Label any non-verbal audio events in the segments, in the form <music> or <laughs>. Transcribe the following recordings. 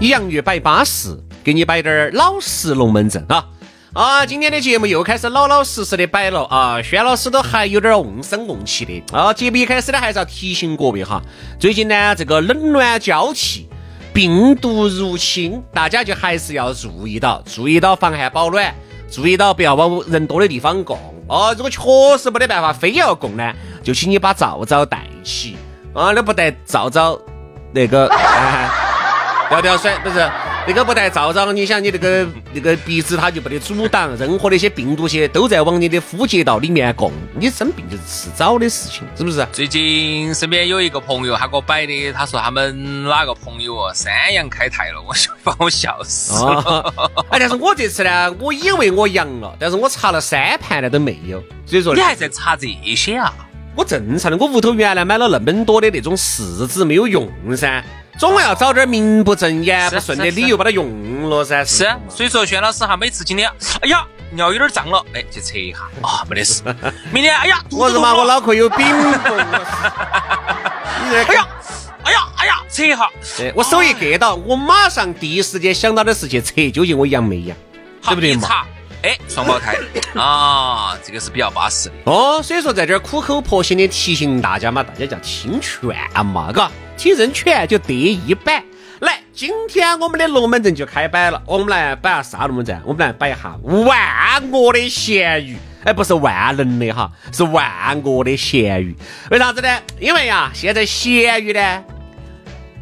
洋芋摆巴适，给你摆点儿老实龙门阵啊！啊，今天的节目又开始老老实实的摆了啊！轩老师都还有点瓮声瓮气的啊！节目一开始呢，还是要提醒各位哈，最近呢这个冷暖交替，病毒入侵，大家就还是要注意到，注意到防寒保暖，注意到不要往人多的地方供哦。如果确实没得办法，非要供呢，就请你把罩罩戴起啊！那不带罩罩，那个。<laughs> 要不要甩不是那个不戴罩罩，你想你那个那个鼻子它就不得阻挡任何那些病毒些都在往你的呼吸道里面供，你生病就是迟早的事情，是不是？最近身边有一个朋友，他给我摆的，他说他们哪个朋友哦，三阳开泰了，我笑把我笑死了。哎，但是我这次呢，我以为我阳了，但是我查了三盘呢都没有，所以说你还在查这些啊？我正常的，我屋头原来买了那么多的那种柿子没有用噻。总要找点名不正言不顺的理由把它用了噻。是，所以说轩老师哈，每次今天，哎呀，尿有点胀了，哎，去测一下啊，没得事。<laughs> 明天，哎呀，我日妈，我脑壳有病。<laughs> 哎呀，哎呀，哎呀，测一下。我手一割到，我马上第一时间想到的是去测究竟我阳没阳，对不对嘛？哎，双胞胎 <laughs> 啊，这个是比较巴适的哦。所以说，在这儿苦口婆心的提醒大家嘛，大家叫听劝嘛，嘎。听人劝就得一百。来，今天我们的龙门阵就开摆了。我们来摆下啥龙门阵？我们来摆一下万恶的咸鱼。哎，不是万能的哈，是万恶的咸鱼。为啥子呢？因为呀，现在咸鱼呢，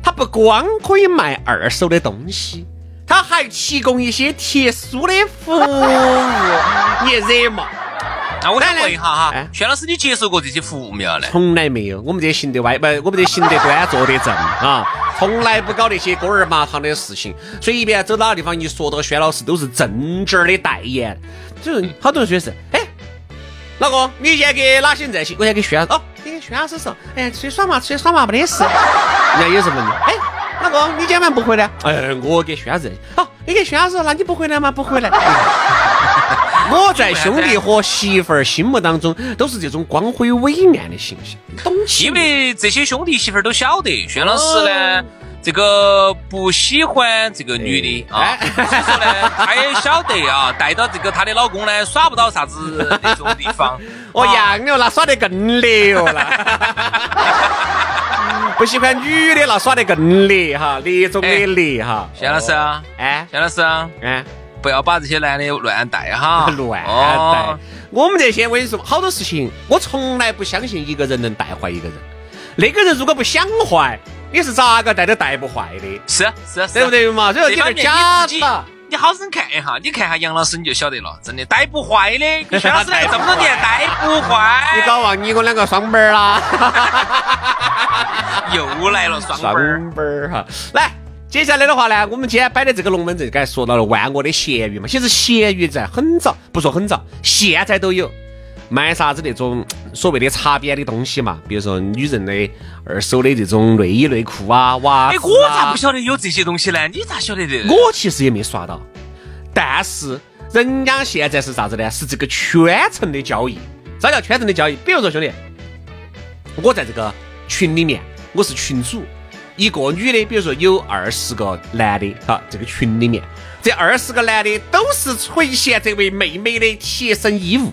它不光可以卖二手的东西，它还提供一些特殊的服务。<laughs> 你惹嘛？那我想问一下哈，轩老师，你接受过这些服务没有呢？从来没有，我们这行得歪不？我们这行得端，坐得正啊，从来不搞那些锅儿麻汤的事情。随便走哪个地方，一说到轩老师，都是正经的代言。就是好多人说的是，哎，老公，你先给哪些人在一起？我先给轩老师。哦，你给轩老师说，哎，出去耍嘛，出去耍嘛，没得事。人家有什么问你？哎，老公，你今天晚上不回来？哎，我给轩老师。好，你给轩老师，那你不回来吗？不回来。<laughs> 我在兄弟和媳妇儿心目当中都是这种光辉伟岸的形象，懂因为这些兄弟媳妇儿都晓得，轩老师呢，这个不喜欢这个女的啊，所以说呢，<laughs> 他也晓得啊，带到这个她的老公呢，耍不到啥子那种地方。<laughs> 哦，样了，那耍得更烈哦那。不喜欢女的，那耍得更烈哈，烈中的烈哈。夏老师啊，哎，夏老师啊，哎。不要把这些男的乱带哈，<laughs> 乱带。我们这些我跟你说，好多事情我从来不相信一个人能带坏一个人。那个人如果不想坏，你是咋个带都带不坏的。是是，对不对嘛？所以说你是假的。你好生看一下，你看下杨老师你就晓得了，真的带不坏的。薛老师来这么多年带不坏。你搞忘你我两个双本儿啦？<laughs> 又来了双本儿哈，来。接下来的话呢，我们今天摆的这个龙门阵，刚才说到了万恶的咸鱼嘛。其实咸鱼在很早，不说很早，现在都有卖啥子那种所谓的擦边的东西嘛。比如说女人的二手的这种内衣内裤啊，袜子啊。哎，我咋不晓得有这些东西呢？你咋晓得的？我其实也没刷到，但是人家现在是啥子呢？是这个圈层的交易。啥叫圈层的交易？比如说兄弟，我在这个群里面，我是群主。一个女的，比如说有二十个男的，哈，这个群里面，这二十个男的都是垂涎这位妹妹的贴身衣物，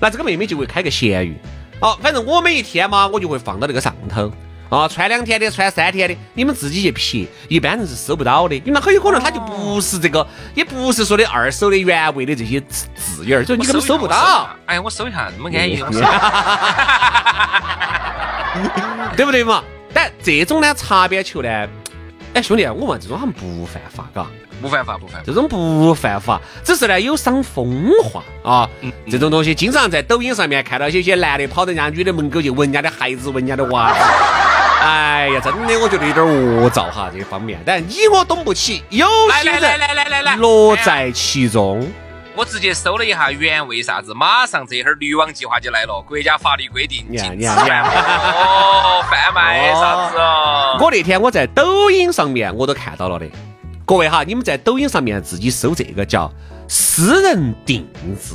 那这个妹妹就会开个闲鱼，哦，反正我每一天嘛，我就会放到那个上头，啊，穿两天的，穿三天的，你们自己去撇，一般人是收不到的，因为很有可能他就不是这个，也不是说的二手的原味的这些字字眼儿，就你根本收不到。哎，我搜一下，那么安逸，<laughs> 对不对嘛？但这种呢，擦边球呢，哎，兄弟，我问这种好像不犯法，嘎？不犯法，不犯法。这种不犯法，只是呢有伤风化啊。这种东西经常在抖音上面看到，有些男的跑到人家女的门口去闻人家的孩子，闻人家的娃子。<laughs> 哎呀，真的，我觉得有点恶躁哈，这方面。但你我懂不起，有些人来来来来乐在其中。我直接搜了一下原为啥子，马上这会儿滤网计划就来了。国家法律规定禁止哦，贩卖啥子哦？我那天我在抖音上面我都看到了的。各位哈，你们在抖音上面自己搜这个叫私人定制、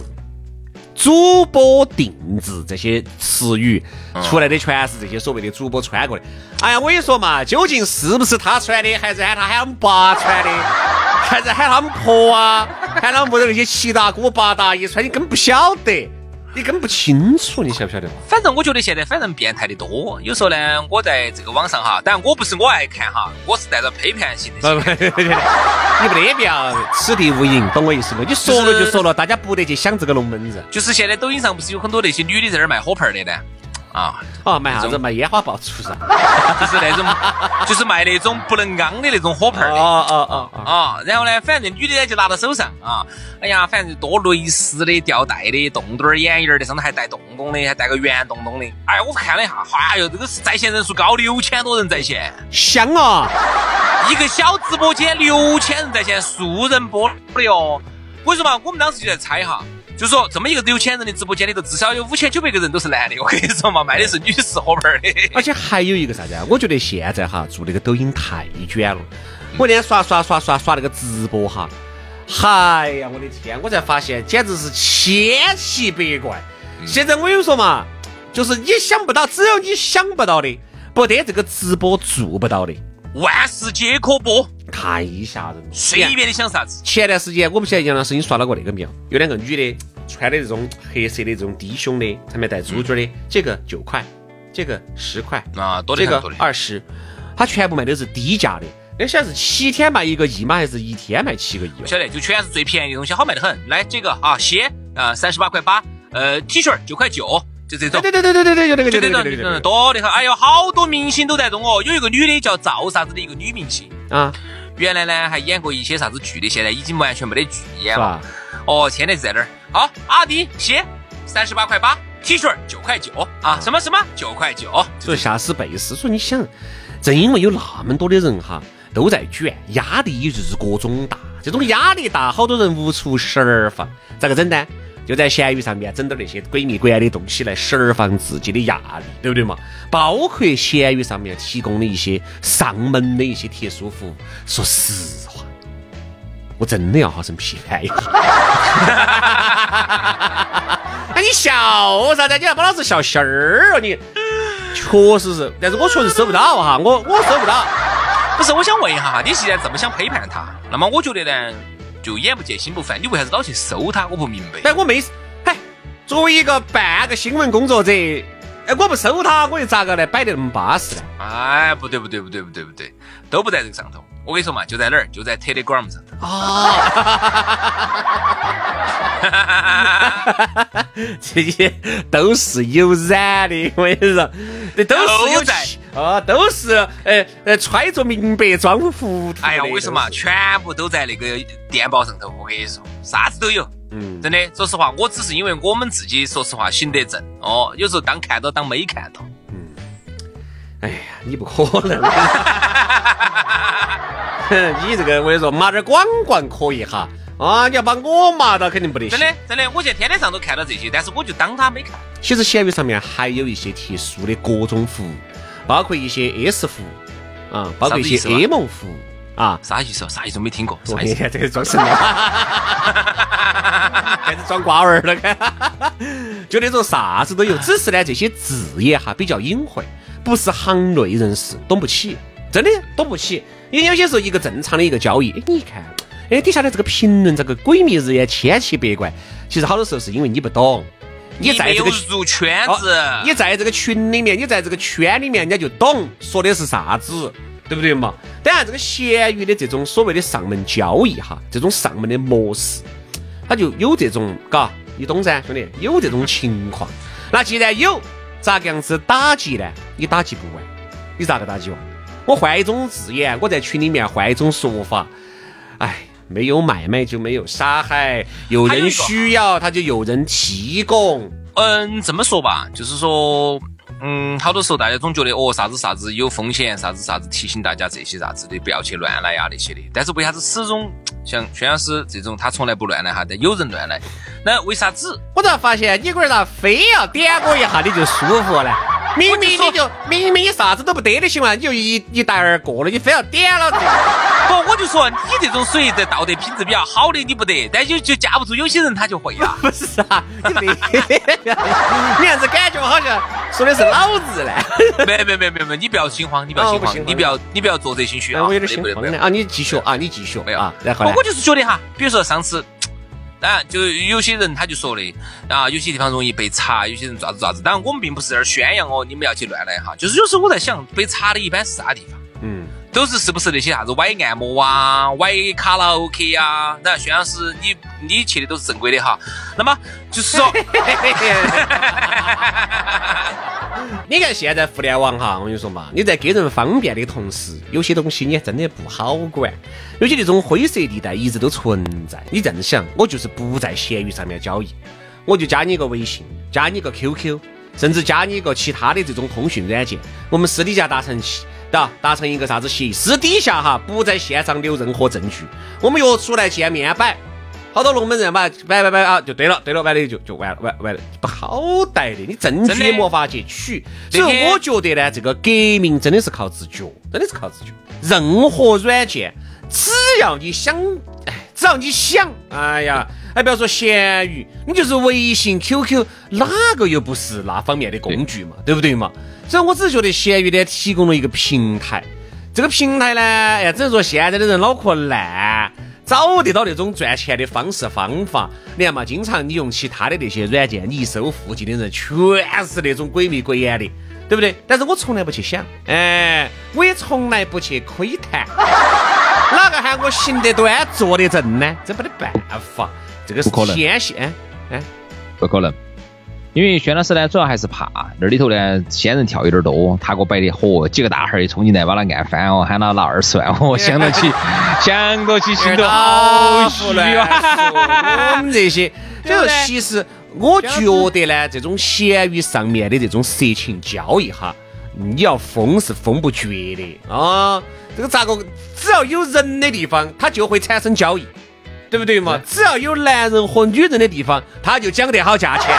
主播定制这些词语出来的，全是这些所谓的主播穿过的。哎呀，我跟你说嘛，究竟是不是他穿的，还是喊他喊我们爸穿的？还是喊他们婆啊，喊他们屋头那些七大姑八大姨穿，你根本不晓得，你根本不清楚，你晓不晓得嘛反正我觉得现在反正变态的多，有时候呢，我在这个网上哈，当然我不是我爱看哈，我是带着批判性的。<laughs> 你不得必要此地无银，懂我意思不？你说了就说了，大家不得去想这个龙门阵。就是现在抖音上不是有很多那些女的在那儿卖火盆的呢？啊啊，卖啥子？卖烟花爆竹噻，<laughs> 就是那种，就是卖那种不能刚的那种火炮的。哦哦哦啊！然后呢，反正女的呢就拿到手上啊，哎呀，反正多蕾丝的、吊带的、洞洞儿眼影儿的，上头还带洞洞的，还带个圆洞洞的。哎，我看了一下，哎呦，这个是在线人数高，六千多人在线，香啊！<laughs> 一个小直播间六千人在线，素人播的哟。我跟你说嘛，我们当时就在猜哈。就说这么一个有钱人的直播间里头，至少有五千九百个人都是男的。我跟你说嘛，卖的是女士火盆的。<laughs> 而且还有一个啥子啊？我觉得现在哈做那个抖音太卷了。我那天刷刷刷刷刷那个直播哈，嗨呀，我的天！我才发现简直是千奇百怪。现在我跟你说嘛，就是你想不到，只有你想不到的，不得这个直播做不到的。万事皆可播，太吓人了。随便你想啥子。前段时间我不晓得杨老师你刷到过那个没有？有两个女的。穿的这种黑色的这种低胸的，上面带珠珠的，这个九块，这个十块啊，多的这个二十，它全部卖的是低价的。那现在是七天卖一个亿吗？还是一天卖七个亿？不晓得，就全是最便宜的东西，好卖的很。来，这个啊，鞋啊，三十八块八，呃，T 恤九块九，就这种。对对对对对对，就那个就那个就那个，多的很。哎呦，好多明星都在中哦，有一个女的叫赵啥子的一个女明星啊，原来呢还演过一些啥子剧的，现在已经完全没得剧演了。哦，天天在那儿。好，阿迪鞋三十八块八，T 恤九块九啊，什么什么九块九，所以吓死贝斯。所以你想，正因为有那么多的人哈都在卷，压力日各种大，这种压力大，好多人无处释放，咋个整呢？就在闲鱼上面整点那些鬼迷鬼眼的东西来释放自己的压力，对不对嘛？包括闲鱼上面提供的一些上门的一些特殊服务，说实话。我真的要好生批判一下。那 <laughs> 你笑啥子？你要把老子笑心儿哦！你确实是，但是我确实收不到哈，我我收不到。不是，我想问一下哈，你既然这么想批判他，那么我觉得呢，就眼不见心不烦，你为啥子老去搜他？我不明白。但我没，嘿，作为一个半个新闻工作者，哎，我不搜他，我又咋个来摆得那么巴适呢？哎，不对不对不对不对不对，都不在这个上头。我跟你说嘛，就在哪儿？就在 Telegram 上头。啊！这些都是有染的，我跟你说，这都是有在啊，都是呃呃揣着明白装糊涂。哎呀，为什么？全部都在那个电报上头。我跟你说，啥子都有。嗯，真的，说实话，我只是因为我们自己，说实话，行得正哦。有时候当看到，当没看到。嗯。哎呀，你不可能。<laughs> 你这个我跟你说，骂点广广可以哈啊！你要把我骂到，肯定不得行。真的，真的，我现在天天上都看到这些，但是我就当他没看。其实闲鱼上面还有一些特殊的各种服务，包括一些 S 服务啊，包括一些 M 服务啊。啥意思？啥意思？没听过。啥意思，这个装什么？<laughs> 开始装瓜娃儿了，<laughs> 就那种啥子都有，只是呢这些字眼哈比较隐晦，不是行内人士懂不起，真的懂不起。因为有些时候一个正常的一个交易，哎，你看，哎，底下的这个评论，这个鬼迷日眼、千奇百怪，其实好多时候是因为你不懂，你在这个入圈子，你在这个群里面，你在这个圈里面，人家就懂说的是啥子，对不对嘛？当然，这个闲鱼的这种所谓的上门交易哈，这种上门的模式，它就有这种，嘎，你懂噻，兄弟，有这种情况。那既然有，咋个样子打击呢？你打击不完，你咋个打击完？我换一种字眼，我在群里面换一种说法。哎，没有买卖就没有杀害，有人需要他就有人提供。嗯，这么说吧，就是说，嗯，好多时候大家总觉得哦，啥子啥子有风险，啥子啥子提醒大家这些啥子的，不要去乱来呀那些的。但是为啥子始终像轩老师这种，他从来不乱来哈，但有人乱来，那为啥子？我咋发现你龟儿咋非要点我一下你就舒服呢？明明你就明明你啥子都不得的行嘛，你就一一带而过了，你非要点了。<laughs> 不，我就说你这种属于在道德品质比较好的你不得，但就就架不住有些人他就会啊。<laughs> 不是啊，你没，<laughs> 你样子感觉好像说的是老子呢。没没没没没，你不要心慌，你不要心慌，你不要你不要做贼心虚啊。我有点心慌啊，你继续啊，你继续没有啊。然后呢？我就是觉得哈，比如说上次。当然，就有些人他就说的啊，有些地方容易被查，有些人爪子爪子。当然，我们并不是在这儿宣扬哦，你们要去乱来哈。就是有时候我在想，被查的一般是啥地方？嗯，都是是不是那些啥子歪按摩啊、歪卡拉 OK 啊？那宣扬是，你你去的都是正规的哈。那么就是说。<laughs> 你看现在互联网哈，我跟你说嘛，你在给人方便的同时，有些东西你真的不好管，有些那种灰色地带一直都存在。你这样想，我就是不在闲鱼上面交易，我就加你个微信，加你个 QQ，甚至加你一个其他的这种通讯软件，我们私底下达成协，达达成一个啥子协议？私底下哈，不在线上留任何证据，我们约出来见面摆。好多龙门阵嘛，摆摆摆啊，就对了，对了，完了就就完了，完完了，不好带的，你证据也没法去取。所以我觉得呢，这个革命真的是靠自觉，真的是靠自觉。任何软件，只要你想，哎，只要你想，哎呀，还不要说闲鱼，你就是微信、QQ，哪个又不是那方面的工具嘛，对不对嘛？所以我只是觉得闲鱼呢提供了一个平台，这个平台呢，哎，只能说现在的人脑壳烂。找得到那种赚钱的方式方法，你看嘛，经常你用其他的那些软件，你一搜附近的人全是那种鬼迷鬼眼的，对不对？但是我从来不去想，哎，我也从来不去窥探，<laughs> 哪个喊我行得端坐得正呢？这没得办法，这个是天线，哎，不可能。因为轩老师呢，主要还是怕那里头呢，仙人跳有点多。他给我摆的，嚯，几个大汉一冲进来把他按翻哦，喊他拿二十万哦，想到 <laughs> 起，想到起心头好虚啊！我们 <laughs> 这些，就是其实我觉得呢，这种闲鱼上面的这种色情交易哈，你要封是封不绝的啊。这个咋个？只要有人的地方，它就会产生交易，对不对嘛？只要有男人和女人的地方，它就讲得好价钱。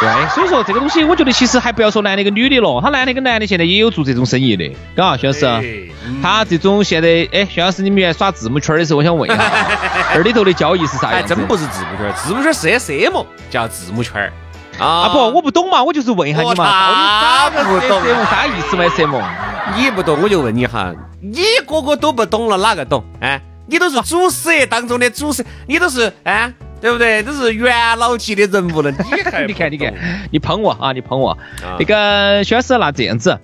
对，所以说这个东西，我觉得其实还不要说男的跟女的了，他男的跟男的现在也有做这种生意的，嘎，薛老师，他这种现在，哎，薛老师，你们原来耍字母圈的时候，我想问一下，<laughs> 二里头的交易是啥样子？真不是字母圈，字母圈是 SM 叫字母圈啊不，我不懂嘛，我就是问一下你嘛，他不懂啥意思嘛？SM，你不懂，我就问你哈，你个个都不懂了，哪个懂？哎，你都是主使业当中的主使，你都是哎。对不对？都是元老级的人物了，你还你看你看，你喷我啊！你喷我。那个薛老师，那这样子，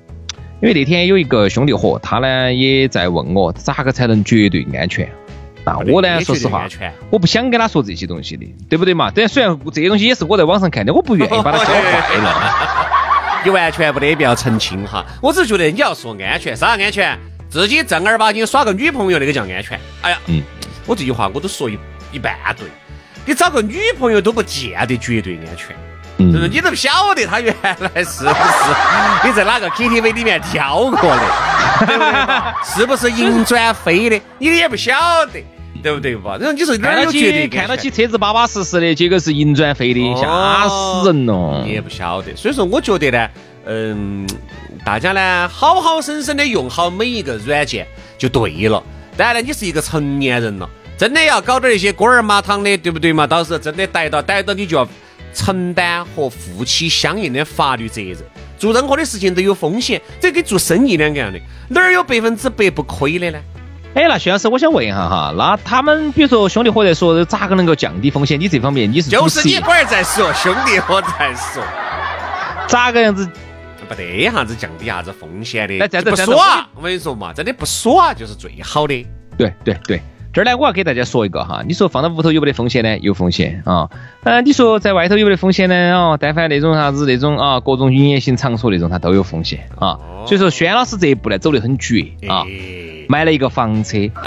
因为那天有一个兄弟伙，他呢也在问我，咋个才能绝对安全？那我呢，说实话，我不想跟他说这些东西的，对不对嘛？但虽然这些东西也是我在网上看的，我不愿意把它教坏了。<laughs> 你完全没得必要澄清哈，我只是觉得你要说安全，啥安全？自己正儿八经耍个女朋友那个叫安全。哎呀，嗯，我这句话我都说一一半对。你找个女朋友都不见得绝对安全，嗯，你都不晓得他原来是不是你在哪个 KTV 里面挑过的，是不是银转飞的，你也不晓得，对不对吧？然后你说哪有绝对看到起车子巴巴适适的，结果是银转飞的，吓死人了。你也不晓得，所以说我觉得呢，嗯，大家呢好好生生的用好每一个软件就对了。当然呢，你是一个成年人了。真的要搞点一些锅儿麻汤的，对不对嘛？到时候真的逮到逮到，你就要承担和负起相应的法律责任。做任何的事情都有风险，这跟做生意两个样的，哪儿有百分之百不亏的呢？哎，那徐老师，我想问一下哈，那他们比如说兄弟伙在说咋个能够降低风险？你这方面你是就是你龟儿在说，兄弟伙在说，咋个样子？不得啥子降低啥子风险的，不耍，我跟你说嘛，真的不耍就是最好的。对对对。这儿呢，我要给大家说一个哈，你说放到屋头有没得风险呢？有风险啊。呃，你说在外头有没得风险呢？哦，但凡那种啥子那种啊，各种营业性场所那种，它都有风险啊。所以说，轩老师这一步呢，走得很绝啊，买了一个房车。<laughs>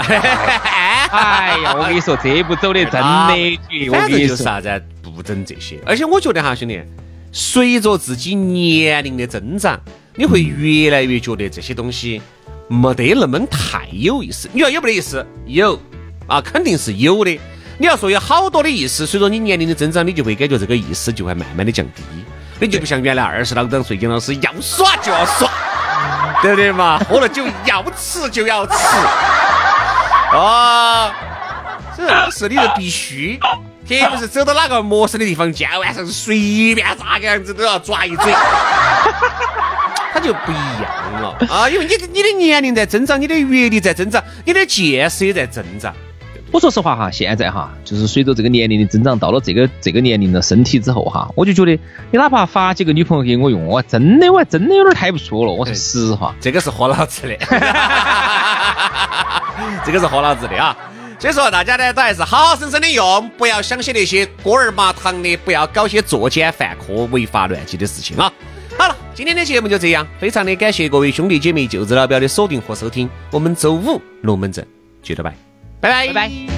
哎呀，我跟你说，这一步走得真的绝。我跟你说啥子？不整这些。而且我觉得哈，兄弟，随着自己年龄的增长，你会越来越觉得这些东西没得那么太有意思。你说有没得意思？有啊，肯定是有的。你要说有好多的意思，随着你年龄的增长，你就会感觉这个意思就会慢慢的降低。你就不像原来二十啷当岁金老师要耍就要耍，对不对嘛？喝了酒要吃就要吃啊，<laughs> 这是你的必须。特别是走到哪个陌生的地方，见晚上随便咋个样子都要抓一嘴，<laughs> 他就不一样了啊！因为你你的年龄在增长，你的阅历在增长，你的见识也在增长。我说实话哈，现在哈，就是随着这个年龄的增长，到了这个这个年龄的身体之后哈，我就觉得你哪怕发几个女朋友给我用，我真的我真的有点太不错了。我说实话，这个是豁老子的，<laughs> 这个是豁老子的啊。所以说大家呢都还是好好生生的用，不要想些那些锅儿麻糖的，不要搞些作奸犯科、违法乱纪的事情啊。好了，今天的节目就这样，非常的感谢各位兄弟姐妹、舅子老表的锁定和收听，我们周五龙门阵接着拜。拜拜拜拜。